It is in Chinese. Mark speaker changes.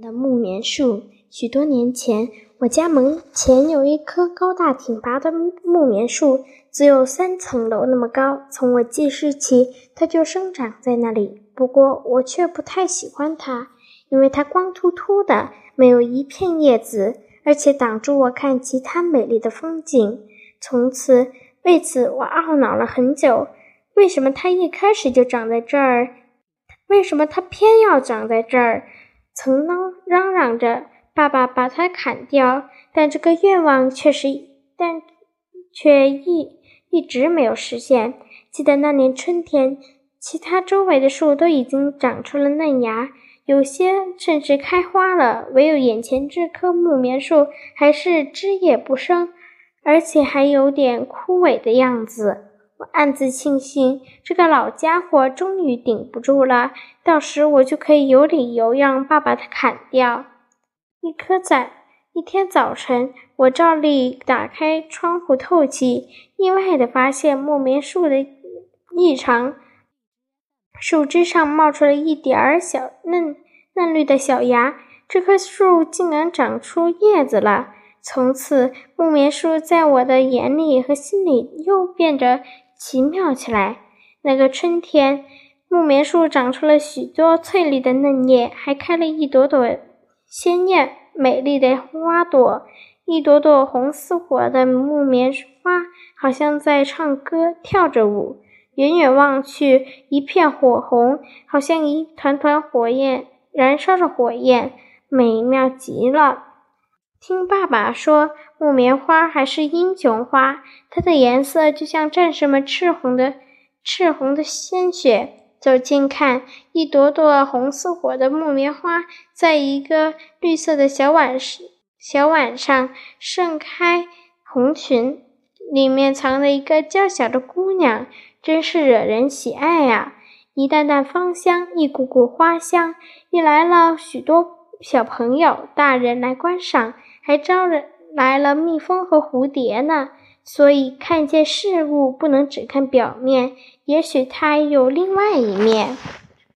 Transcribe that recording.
Speaker 1: 的木棉树。许多年前，我家门前有一棵高大挺拔的木棉树，只有三层楼那么高。从我记事起，它就生长在那里。不过，我却不太喜欢它，因为它光秃秃的，没有一片叶子，而且挡住我看其他美丽的风景。从此，为此我懊恼了很久：为什么它一开始就长在这儿？为什么它偏要长在这儿？曾嚷嚷着。爸爸把它砍掉，但这个愿望却是，但却一一直没有实现。记得那年春天，其他周围的树都已经长出了嫩芽，有些甚至开花了，唯有眼前这棵木棉树还是枝叶不生，而且还有点枯萎的样子。我暗自庆幸，这个老家伙终于顶不住了，到时我就可以有理由让爸爸他砍掉。一颗在一天早晨，我照例打开窗户透气，意外地发现木棉树的异常，树枝上冒出了一点儿小嫩嫩绿的小芽。这棵树竟然长出叶子了！从此，木棉树在我的眼里和心里又变得奇妙起来。那个春天，木棉树长出了许多翠绿的嫩叶，还开了一朵朵。鲜艳美丽的花朵，一朵朵红似火的木棉花，好像在唱歌、跳着舞。远远望去，一片火红，好像一团团火焰燃烧着火焰，美妙极了。听爸爸说，木棉花还是英雄花，它的颜色就像战士们赤红的赤红的鲜血。走近看，一朵朵红似火的木棉花，在一个绿色的小碗小碗上盛开红裙，里面藏着一个娇小的姑娘，真是惹人喜爱呀！一担担芳香，一股股花香，引来了许多小朋友、大人来观赏，还招人来了蜜蜂和蝴蝶呢。所以，看见事物不能只看表面，也许它有另外一面。